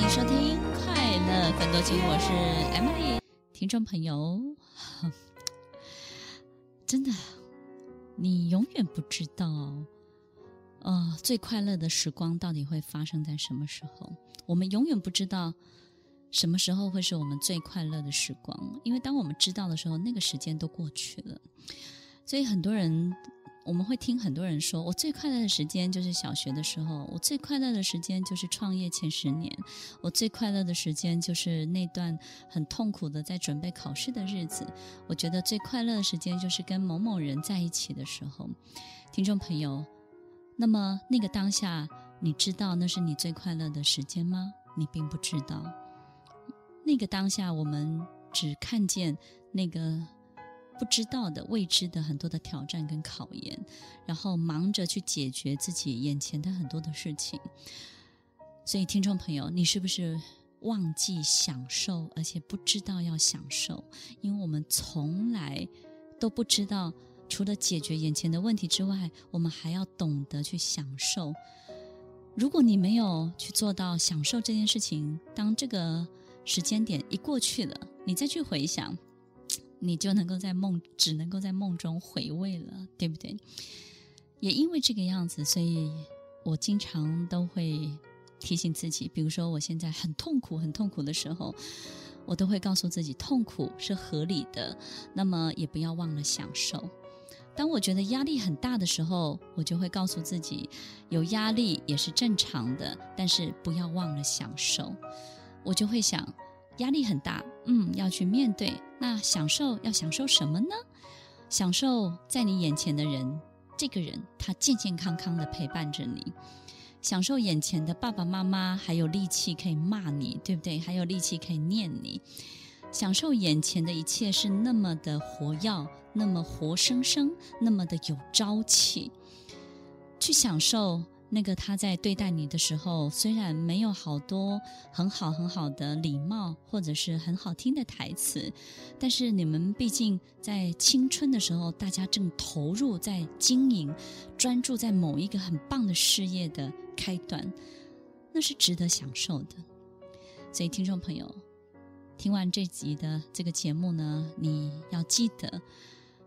欢迎收听《快乐奋斗经》，我是 Emily。听众朋友，真的，你永远不知道，呃，最快乐的时光到底会发生在什么时候？我们永远不知道什么时候会是我们最快乐的时光，因为当我们知道的时候，那个时间都过去了。所以很多人。我们会听很多人说，我最快乐的时间就是小学的时候，我最快乐的时间就是创业前十年，我最快乐的时间就是那段很痛苦的在准备考试的日子。我觉得最快乐的时间就是跟某某人在一起的时候。听众朋友，那么那个当下，你知道那是你最快乐的时间吗？你并不知道。那个当下，我们只看见那个。不知道的、未知的很多的挑战跟考验，然后忙着去解决自己眼前的很多的事情。所以，听众朋友，你是不是忘记享受，而且不知道要享受？因为我们从来都不知道，除了解决眼前的问题之外，我们还要懂得去享受。如果你没有去做到享受这件事情，当这个时间点一过去了，你再去回想。你就能够在梦，只能够在梦中回味了，对不对？也因为这个样子，所以我经常都会提醒自己，比如说我现在很痛苦、很痛苦的时候，我都会告诉自己，痛苦是合理的，那么也不要忘了享受。当我觉得压力很大的时候，我就会告诉自己，有压力也是正常的，但是不要忘了享受。我就会想。压力很大，嗯，要去面对。那享受要享受什么呢？享受在你眼前的人，这个人他健健康康的陪伴着你，享受眼前的爸爸妈妈还有力气可以骂你，对不对？还有力气可以念你，享受眼前的一切是那么的活耀，那么活生生，那么的有朝气，去享受。那个他在对待你的时候，虽然没有好多很好很好的礼貌，或者是很好听的台词，但是你们毕竟在青春的时候，大家正投入在经营，专注在某一个很棒的事业的开端，那是值得享受的。所以，听众朋友，听完这集的这个节目呢，你要记得。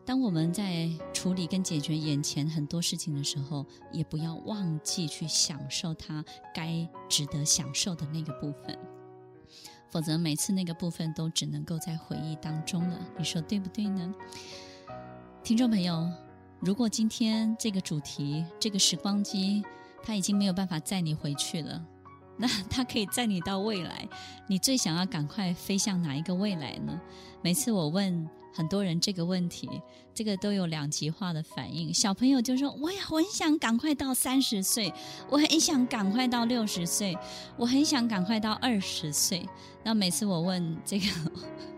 当我们在处理跟解决眼前很多事情的时候，也不要忘记去享受它该值得享受的那个部分，否则每次那个部分都只能够在回忆当中了。你说对不对呢？听众朋友，如果今天这个主题这个时光机它已经没有办法载你回去了，那它可以载你到未来，你最想要赶快飞向哪一个未来呢？每次我问。很多人这个问题，这个都有两极化的反应。小朋友就说：“我也很想赶快到三十岁，我很想赶快到六十岁，我很想赶快到二十岁。”那每次我问这个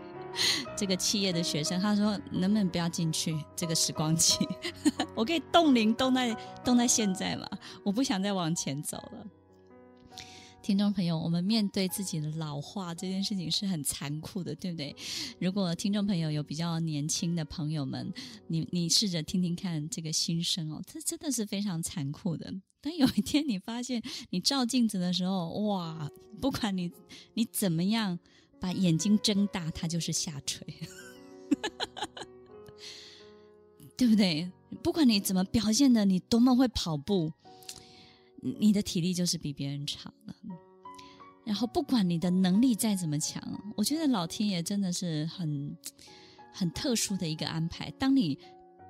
这个企业的学生，他说：“能不能不要进去这个时光机？我可以冻龄冻在冻在现在嘛？我不想再往前走了。”听众朋友，我们面对自己的老化这件事情是很残酷的，对不对？如果听众朋友有比较年轻的朋友们，你你试着听听看这个心声哦，这真的是非常残酷的。当有一天你发现你照镜子的时候，哇，不管你你怎么样把眼睛睁大，它就是下垂，对不对？不管你怎么表现的，你多么会跑步。你的体力就是比别人差了，然后不管你的能力再怎么强，我觉得老天爷真的是很很特殊的一个安排。当你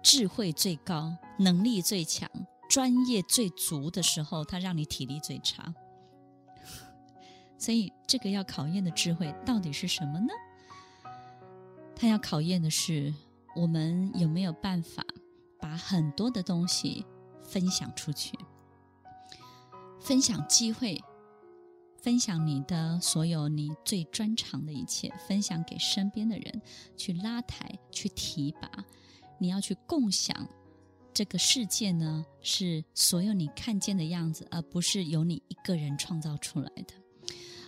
智慧最高、能力最强、专业最足的时候，他让你体力最差。所以，这个要考验的智慧到底是什么呢？他要考验的是我们有没有办法把很多的东西分享出去。分享机会，分享你的所有你最专长的一切，分享给身边的人，去拉抬，去提拔。你要去共享这个世界呢，是所有你看见的样子，而不是由你一个人创造出来的。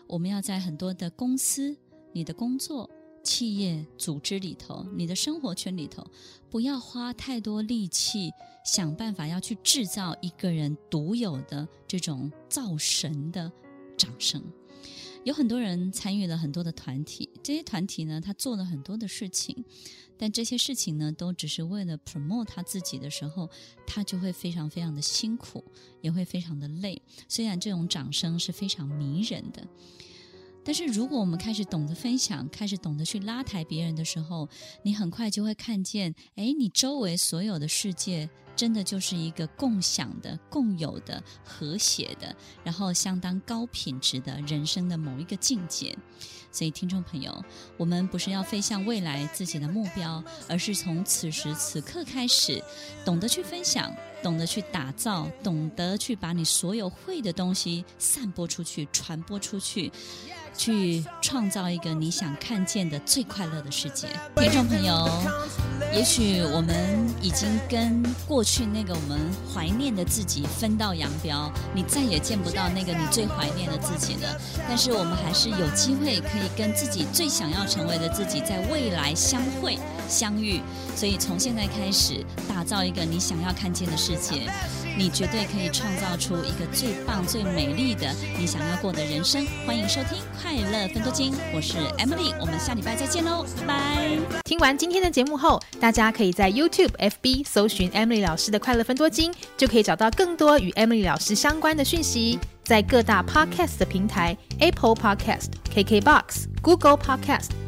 我们要在很多的公司、你的工作、企业、组织里头，你的生活圈里头，不要花太多力气。想办法要去制造一个人独有的这种造神的掌声，有很多人参与了很多的团体，这些团体呢，他做了很多的事情，但这些事情呢，都只是为了 promote 他自己的时候，他就会非常非常的辛苦，也会非常的累。虽然这种掌声是非常迷人的。但是，如果我们开始懂得分享，开始懂得去拉抬别人的时候，你很快就会看见，哎，你周围所有的世界，真的就是一个共享的、共有的、和谐的，然后相当高品质的人生的某一个境界。所以，听众朋友，我们不是要飞向未来自己的目标，而是从此时此刻开始，懂得去分享，懂得去打造，懂得去把你所有会的东西散播出去、传播出去。去创造一个你想看见的最快乐的世界，听众朋友，也许我们已经跟过去那个我们怀念的自己分道扬镳，你再也见不到那个你最怀念的自己了。但是我们还是有机会可以跟自己最想要成为的自己在未来相会相遇。所以从现在开始，打造一个你想要看见的世界。你绝对可以创造出一个最棒、最美丽的你想要过的人生。欢迎收听《快乐分多金》，我是 Emily，我们下礼拜再见喽，拜拜。听完今天的节目后，大家可以在 YouTube、FB 搜寻 Emily 老师的《快乐分多金》，就可以找到更多与 Emily 老师相关的讯息。在各大 Podcast 的平台，Apple Podcast、KKBox、Google Podcast、